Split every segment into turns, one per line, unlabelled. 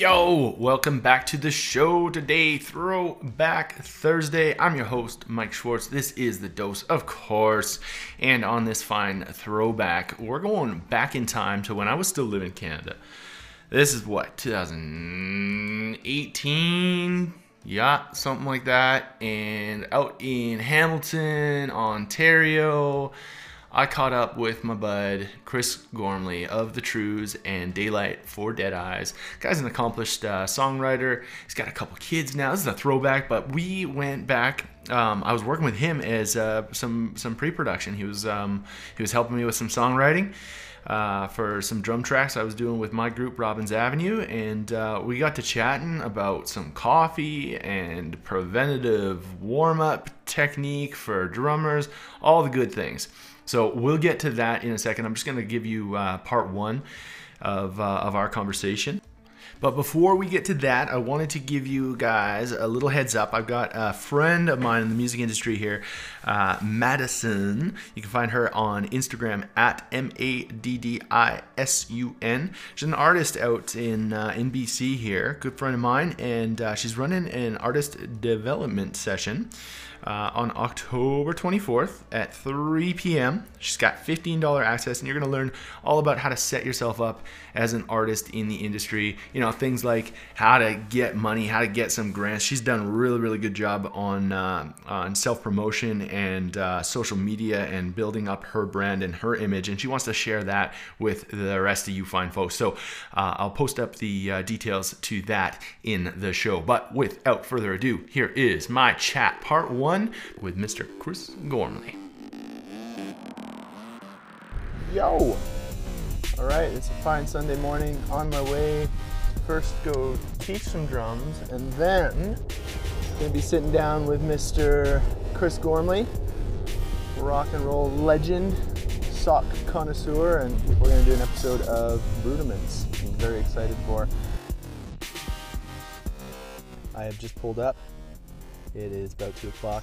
Yo, welcome back to the show today, Throwback Thursday. I'm your host, Mike Schwartz. This is the dose, of course. And on this fine throwback, we're going back in time to when I was still living in Canada. This is what, 2018? Yeah, something like that. And out in Hamilton, Ontario. I caught up with my bud Chris Gormley of the Trews and Daylight for Deadeyes. Guy's an accomplished uh, songwriter. He's got a couple kids now. This is a throwback, but we went back. Um, I was working with him as uh, some some pre-production. He was um, he was helping me with some songwriting. Uh, for some drum tracks I was doing with my group, Robbins Avenue, and uh, we got to chatting about some coffee and preventative warm up technique for drummers, all the good things. So we'll get to that in a second. I'm just going to give you uh, part one of, uh, of our conversation. But before we get to that, I wanted to give you guys a little heads up. I've got a friend of mine in the music industry here, uh, Madison. You can find her on Instagram at M A D D I S U N. She's an artist out in uh, in BC here, good friend of mine, and uh, she's running an artist development session uh, on October 24th at 3 p.m. She's got $15 access, and you're going to learn all about how to set yourself up as an artist in the industry. You know, things like how to get money, how to get some grants. She's done a really, really good job on, uh, on self promotion and uh, social media and building up her brand and her image, and she wants to share that with the rest of you fine folks. So uh, I'll post up the uh, details to that in the show. But without further ado, here is my chat part one with Mr. Chris Gormley.
Yo! Alright, it's a fine Sunday morning on my way to first go teach some drums and then gonna be sitting down with Mr. Chris Gormley, rock and roll legend, sock connoisseur, and we're gonna do an episode of Rudiments. I'm very excited for. I have just pulled up. It is about two o'clock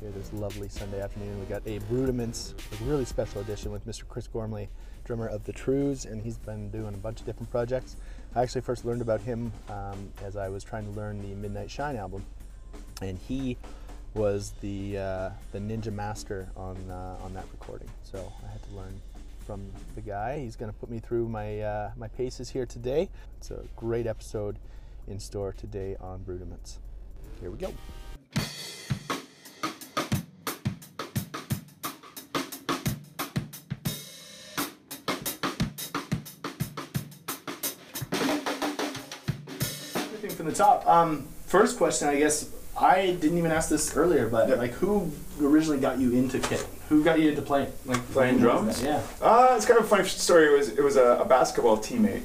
here this lovely Sunday afternoon. We got a Rudiments, a really special edition with Mr. Chris Gormley, drummer of the Trews, and he's been doing a bunch of different projects. I actually first learned about him um, as I was trying to learn the Midnight Shine album, and he was the uh, the ninja master on uh, on that recording. So I had to learn from the guy. He's going to put me through my uh, my paces here today. It's a great episode in store today on Rudiments. Here we go. Everything from the top. Um, first question, I guess I didn't even ask this earlier, but
Yeah.
like, who originally got you into kit? Who got you into playing? Like
Playing drums?
Yeah,
Uh, it's kind of a funny story. It was it was a, a basketball teammate.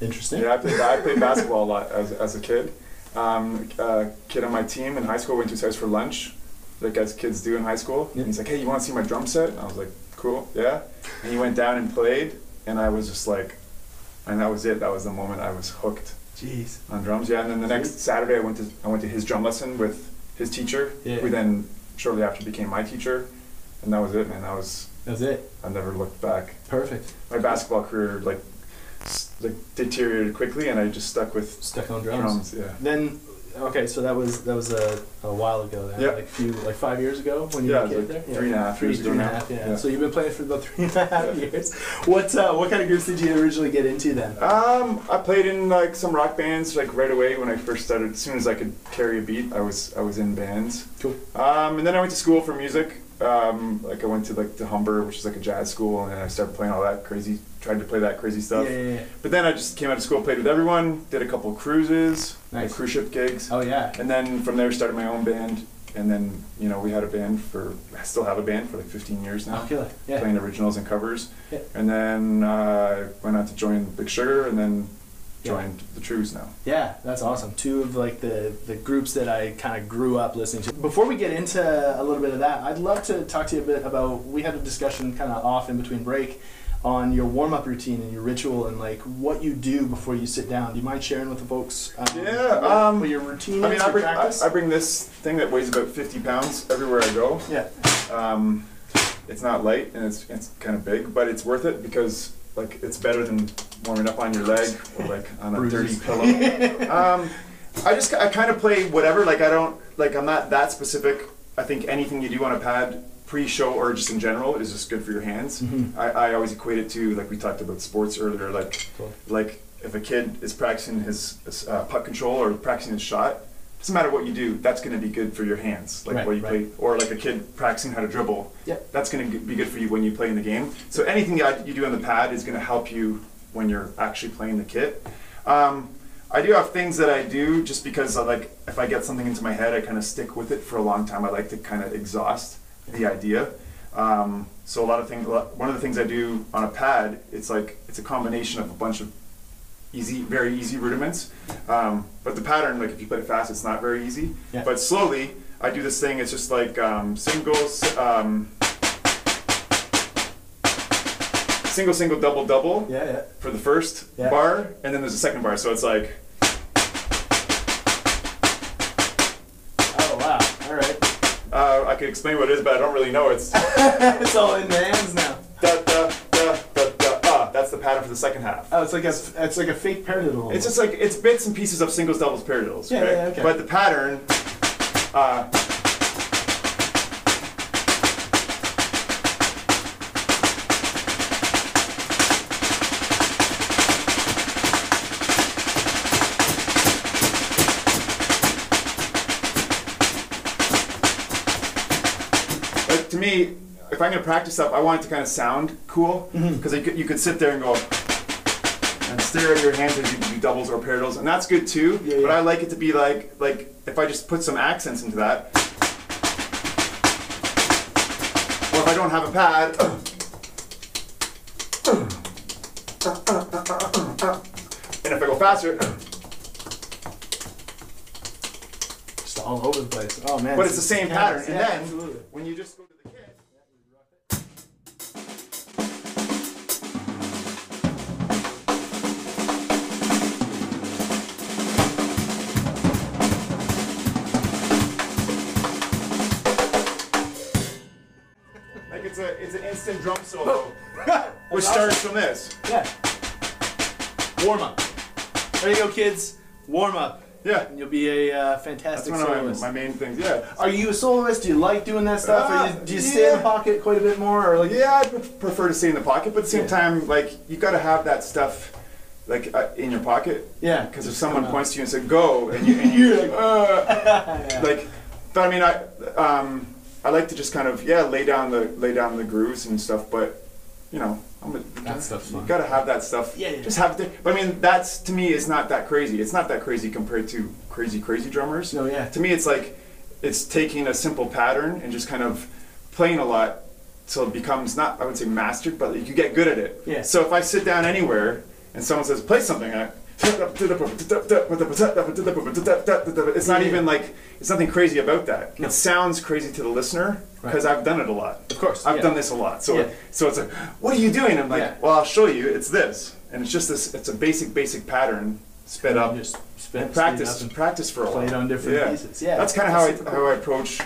interesting.
Yeah, I played I played basketball a lot as, as a kid. Um, a kid on my team in high school went to his house for lunch, like as kids do in high school.
Yeah.
And he's like, "Hey, you want to see my drum set?" And I was like, "Cool, yeah." And he went down and played, and I was just like, and that was it. That was the moment I was hooked
Jeez.
on drums. Yeah, and then the next Saturday I went to I went to his drum lesson with his teacher,
Yeah.
who then shortly after became my teacher, and that was it, man. That was
That's it.
I never looked back.
Perfect.
my basketball career like like deteriorated quickly, and I just stuck with
Stuck on drums.
drums. Yeah.
Then, okay, so that was that was a, a while ago. Then,
Yeah.
like few like five years ago when you
Yeah,
were a
it was
kid
like
there.
three and a half
Three,
years ago
and a
now.
half, yeah.
Yeah.
So you've been playing for about three and a half
Yeah.
years. What uh, what kind of groups did you originally get into then?
Um, I played in like some rock bands like right away when I first started. As soon as I could carry a beat, I was I was in bands.
Cool.
Um, and then I went to school for music. Um, like I went to like the Humber, which is like a jazz school, and then I started playing all that crazy, tried to play that crazy stuff.
Yeah, yeah, yeah.
But then I just came out of school, played with everyone, did a couple cruises,
Nice.
cruise ship gigs.
Oh yeah.
And then from there started my own band, and then you know we had a band for I still have a band for like 15 years now,
Oh. Yeah.
playing originals and covers.
Yeah.
And then uh, went out to join Big Sugar, and then joined the Trews now.
Yeah, that's awesome. Two of like the the groups that I kind of grew up listening to. Before we get into a little bit of that, I'd love to talk to you a bit about. We had a discussion kind of off in between break on your warm up routine and your ritual and like what you do before you sit down. Do you mind sharing with the folks? Um,
Yeah,
what,
um,
what your routine
I mean,
is,
I bring, I. I bring this thing that weighs about 50 pounds everywhere I go.
yeah,
Um, it's not light and it's, it's kind of big, but it's worth it because like it's better than warming up on your leg or like on a dirty pillow. um, I just I kind of play whatever. Like I don't like I'm not that specific. I think anything you do on a pad pre-show or just in general is just good for your hands.
Mhm.
I, I always equate it to like we talked about sports earlier. Like
Cool.
like if a kid is practicing his, uh, puck control or practicing his shot, doesn't matter what you do, that's going to be good for your hands. Like
Right,
what you
right.
play, or like a kid practicing how to dribble.
Yep.
That's going to be good for you when you play in the game. So anything that you do on the pad is going to help you when you're actually playing the kit. Um, I do have things that I do just because I like if I get something into my head, I kind of stick with it for a long time. I like to kind of exhaust the idea. Um, so a lot of things. One of the things I do on a pad, it's like it's a combination of a bunch of easy, very easy rudiments. Um, but the pattern, like if you play it fast, it's not very easy.
Yeah.
But slowly, I do this thing. It's just like um, singles, um, single, single, double, double
Yeah, yeah.
for the first bar, and then there's a second bar. So it's like could explain what it is, but I don't really know. It's
it's all in the hands now.
da da da da da. Ah, that's the pattern for the second half.
Oh, it's like a it's like a fake paradiddle.
It's just like it's bits and pieces of singles, doubles, paradiddles.
Yeah,
right?
yeah, okay.
But the pattern, uh, me, if I'm gonna practice stuff, I want it to kind of sound cool
Mm-hmm.
because you, could, sit there and go and stare at your hands as you do doubles or paradiddles, and that's good too.
Yeah,
But. I like it to be like like if I just put some accents into that, or if I don't have a pad. And if I go faster,
just all over the place. Oh man.
but it's the same
yeah,
pattern. And then
absolutely.
when you just go which starts from this.
Yeah. Warm up. There you go, kids. Warm up.
Yeah,
And you'll be a uh, fantastic soloist.
that's one of my,
soloist.
my main things. Yeah.
Are you a soloist? Do you like doing that stuff? or
Uh,
you, do you stay in the pocket quite a bit more, or like?
Yeah, I pre- prefer to stay in the pocket, but at the same
Yeah.
time, like you got to have that stuff like uh, in your pocket.
Yeah.
Because if someone points to you and says "go," and, you, and you're like, uh,
Yeah.
like, but I mean, I um, I like to just kind of yeah lay down the lay down the grooves and stuff, but you know, I'm a,
That stuff's
you
fun.
got to have that stuff.
Yeah, yeah.
Just have the. But I mean, that's to me it's not that crazy. It's not that crazy compared to crazy crazy drummers.
No, yeah.
To me, it's like it's taking a simple pattern and just kind of playing a lot so it becomes not I would say mastered, but you get good at it.
Yeah.
So if I sit down anywhere and someone says play something, I, it's not even like it's nothing crazy about that.
No.
It sounds crazy to the listener because
Right.
I've done it a lot.
Of course,
I've
yeah.
done this a lot. So
Yeah.
so it's like, what are you doing? I'm like,
Yeah.
well, I'll show you. It's this, and it's just this. It's a basic basic pattern sped up
Just spin,
and practice
up
practice for a while.
it on different
yeah.
pieces. Yeah,
that's kind of how I how I approach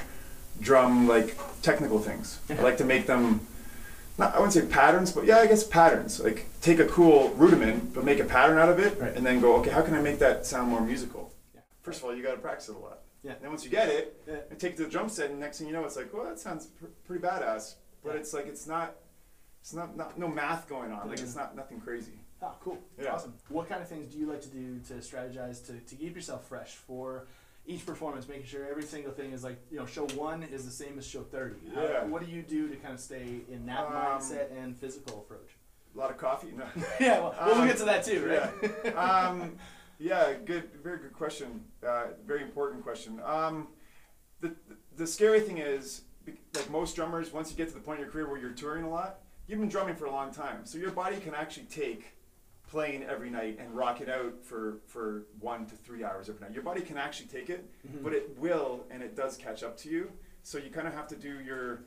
drum like technical things. I like to make them. Not, I wouldn't say patterns, but yeah, I guess patterns. Like take a cool rudiment, but make a pattern out of it,
Right.
and then go, okay, how can I make that sound more musical?
Yeah.
First of all, you got to practice it a lot.
Yeah.
And then once you get it,
Yeah.
and take it to the drum set, and next thing you know, it's like, well, that sounds pr- pretty badass. But
Yeah.
it's like it's not, it's not, not no math going on. Like it's not nothing crazy.
Oh, cool.
Yeah.
Awesome. What kind of things do you like to do to strategize to, to keep yourself fresh for each performance, making sure every single thing is like, you know, show one is the same as show 30? How-
Yeah.
what do you do to kind of stay in that
Um,
mindset and physical approach?
A lot of coffee. No.
yeah, well, well, we'll
um,
get to that too, right?
Yeah. um, yeah, good, very good question. Uh, very important question. Um, the, the scary thing is, be- like most drummers, once you get to the point in your career where you're touring a lot, you've been drumming for a long time, so your body can actually take playing every night and rock it out for, for one to three hours every night. Your body can actually take it,
Mhm.
but it will and it does catch up to you. So you kind of have to do your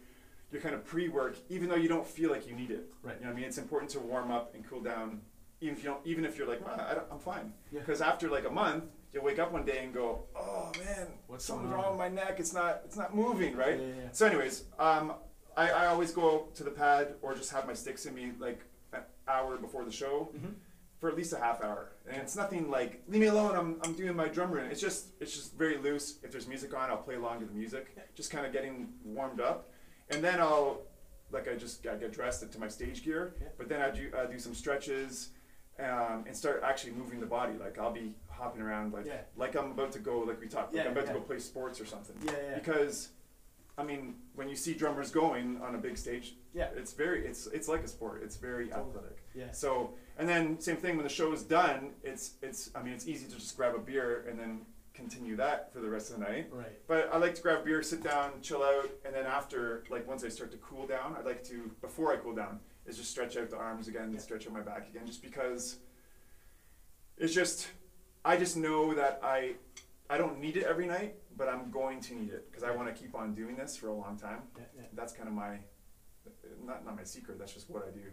your kind of pre-work, even though you don't feel like you need it.
Right.
You know what I mean? It's important to warm up and cool down, even if you don't, even if you're like, "Ah, I I'm fine.
Yeah.
Because after like a month, you'll wake up one day and go, oh man,
What's
something's wrong with my neck. It's not, it's not moving, right?
Yeah, yeah, yeah.
So, anyways, um, I, I always go to the pad or just have my sticks in me, like, an hour before the show
Mm-hmm.
For at least a half hour. And it's nothing like leave me alone. I'm, I'm doing my drum run. It's just it's just very loose. If there's music on, I'll play along to the music. Just kind of getting warmed up, and then I'll like I just I get dressed into my stage gear. But then I do I do some stretches. Um, and start actually moving the body. Like I'll be hopping around, like
Yeah.
like I'm about to go, like we talked, like
Yeah,
I'm about
yeah.
to go play sports or something.
Yeah, yeah.
Because, I mean, when you see drummers going on a big stage,
Yeah.
it's very, it's it's like a sport. It's very
Totally.
athletic.
Yeah.
So, and then same thing when the show is done. It's it's, I mean, it's easy to just grab a beer and then continue that for the rest of the night.
Right.
But I like to grab beer, sit down, chill out, and then after, like once I start to cool down, I like to before I cool down is just stretch out the arms again,
Yeah.
stretch out my back again, just because it's just I just know that I I don't need it every night, but I'm going to need it because I want to keep on doing this for a long time.
Yeah, yeah.
That's kind of my not not my secret. That's just what I do.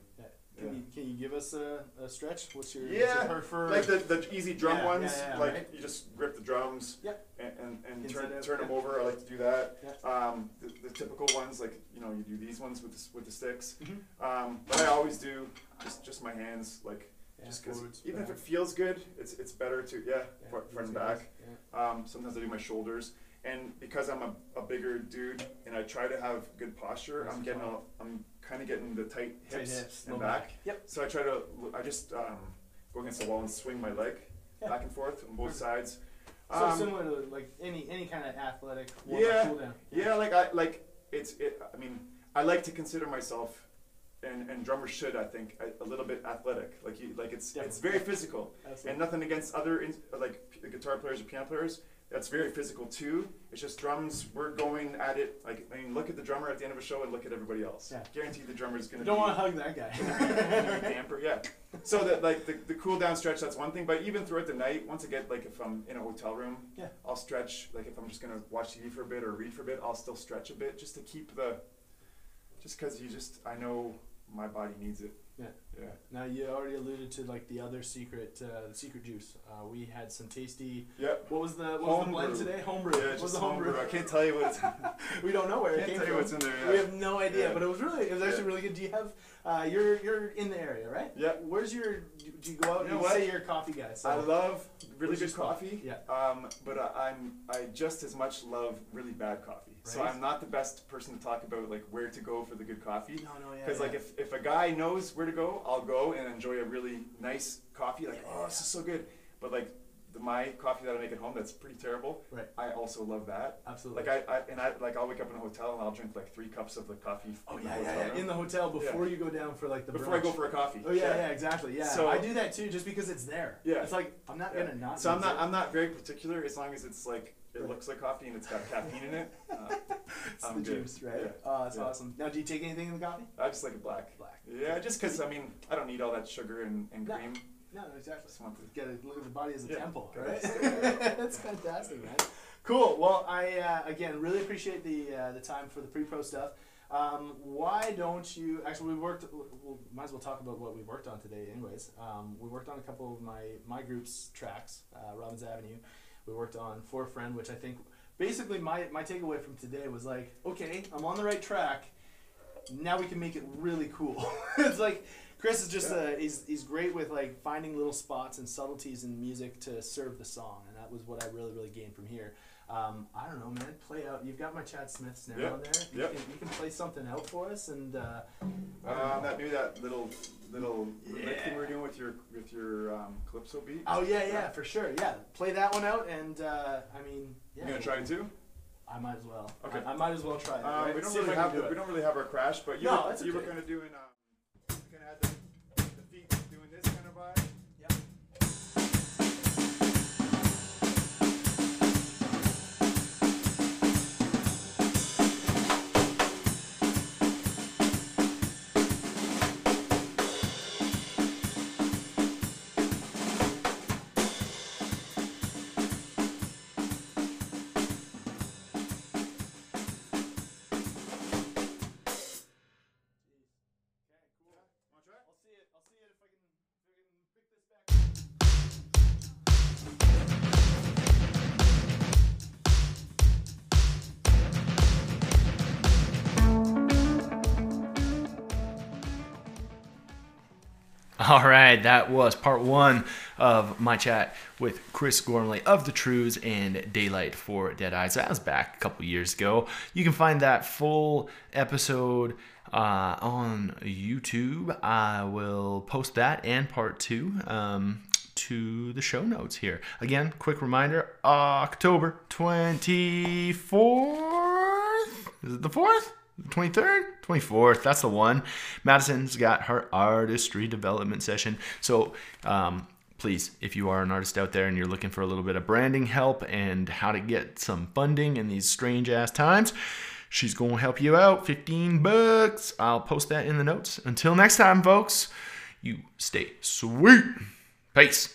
Yeah. Can
Yeah.
you can you give us a, a stretch? What's your, what's
Yeah,
your preferred?
like the, the easy drum
Yeah,
ones.
yeah, yeah,
like
right.
you just grip the drums
Yep.
and and, and
Inside
turn
out,
turn them over. I like to do that.
Yeah.
Um, the, the typical ones like you know you do these ones with the, with the sticks.
Mhm.
Um, but I always do just just my hands like
Yeah,
just because even if it feels good, it's it's better to yeah,
Yeah,
front, front and back.
Yeah.
Um, sometimes I do my shoulders, and because I'm a, a bigger dude and I try to have good posture, I'm getting a, I'm kind of getting the tight hips,
Tight hips,
and
low
back.
back. Yep.
So I try to I just um, go against the wall and swing my leg
Yeah.
back and forth on both sides.
So
Um,
similar to like any any kind of athletic warm
yeah,
cool down.
yeah, like I like it's it. I mean, I like to consider myself. And, and drummers should, I think, a, a little bit athletic. Like you, like it's it's
Definitely.
very physical.
Absolutely.
and nothing against other in, like p- guitar players or piano players. That's very physical too. It's just drums. We're going at it. Like I mean, look at the drummer at the end of a show and look at everybody else.
Yeah.
Guarantee the drummer is gonna.
don't want to hug that guy.
damper. Yeah. So that like the, the cool down stretch. That's one thing. But even throughout the night, once I get like if I'm in a hotel room,
Yeah.
I'll stretch. Like if I'm just gonna watch TV for a bit or read for a bit, I'll still stretch a bit just to keep the. Just because you just, I know my body needs it.
yeah.
Yeah.
Now you already alluded to like the other secret, uh, the secret juice. Uh, we had some tasty.
Yep.
What was the what was the blend today? Homebrew.
Yeah,
what was the homebrew?
I can't tell you what
we don't know where it
Can't
came
tell you what's in there, yeah.
We have no idea,
Yeah.
but it was really it was actually
Yeah.
really good. Do you have uh, you're you're in the area, right?
Yeah.
Where's your do you go out?
You know
you
what?
say you're a coffee guy. So
I love really good coffee.
Yeah.
Um, but I, I'm I just as much love really bad coffee. So I'm not the best person to talk about like where to go for the good coffee.
No, no, yeah,
Because like if, if a guy knows where to go, I'll go and enjoy a really nice coffee. Like oh, this is so good. But like the, my coffee that I make at home, that's pretty terrible.
Right.
I also love that.
Absolutely.
Like I, I and I like I'll wake up in a hotel and I'll drink like three cups of the coffee.
Oh
in the
yeah,
hotel
yeah, yeah.
room
In the hotel before
Yeah.
you go down for like the
before I go for a coffee.
Oh yeah, yeah, exactly. Yeah,
So-
I do that too, just because it's there.
Yeah.
it's like I'm not
Yeah.
gonna not.
So I'm not
it.
I'm not very particular as long as it's like it
Right.
looks like coffee and it's got caffeine in it. Uh,
It's
I'm
the
good.
juice, right?
Yeah.
Oh, that's
Yeah.
awesome. Now, do you take anything in the coffee?
I just like it black.
Black.
Yeah, just because I mean I don't need all that sugar and, and
No.
cream.
No, exactly.
Just want to.
Get to look at the body as a
Yeah.
temple, right? That's fantastic, man. Cool. Well, I uh, again really appreciate the uh, the time for the pre-pro stuff. Um, why don't you? Actually, we worked. We'll, might as well talk about what we worked on today, anyways. Um, we worked on a couple of my my group's tracks, uh, Robbins Avenue. We worked on For a Friend, which I think basically my my takeaway from today was like, okay, I'm on the right track. Now we can make it really cool. it's like Chris is just uh, he's he's great with like finding little spots and subtleties in music to serve the song, and that was what I really really gained from here. Um, I don't know, man. Play out. You've got my Chad Smith snare
Yep.
on there. You,
Yep.
can, you can play something out for us, and uh,
Um, that maybe that little little
Yeah.
thing we we're doing with your with your um, calypso beat.
Oh yeah, yeah, for sure. Yeah, play that one out, and uh, I mean, yeah,
You gonna try it too?
I might as well.
Okay.
I, I might as well try it.
Um,
right?
we don't
See
really have
do
we don't really have our crash, but you
No,
were, you were
okay.
kind of doing um, you
All right, that was part one of my chat with Chris Gormley of the Trews and Daylight for Deadeyes. That was back a couple years ago. You can find that full episode uh, on YouTube. I will post that and part two um, to the show notes here. Again, quick reminder October 24th. Is it the 4th? 23rd 24th that's the one. Madison's got her artistry development session. So um, please if you are an artist out there and you're looking for a little bit of branding help and how to get some funding in these strange ass times she's going to help you out. 15 bucks. I'll post that in the notes. Until next time folks you stay sweet. Peace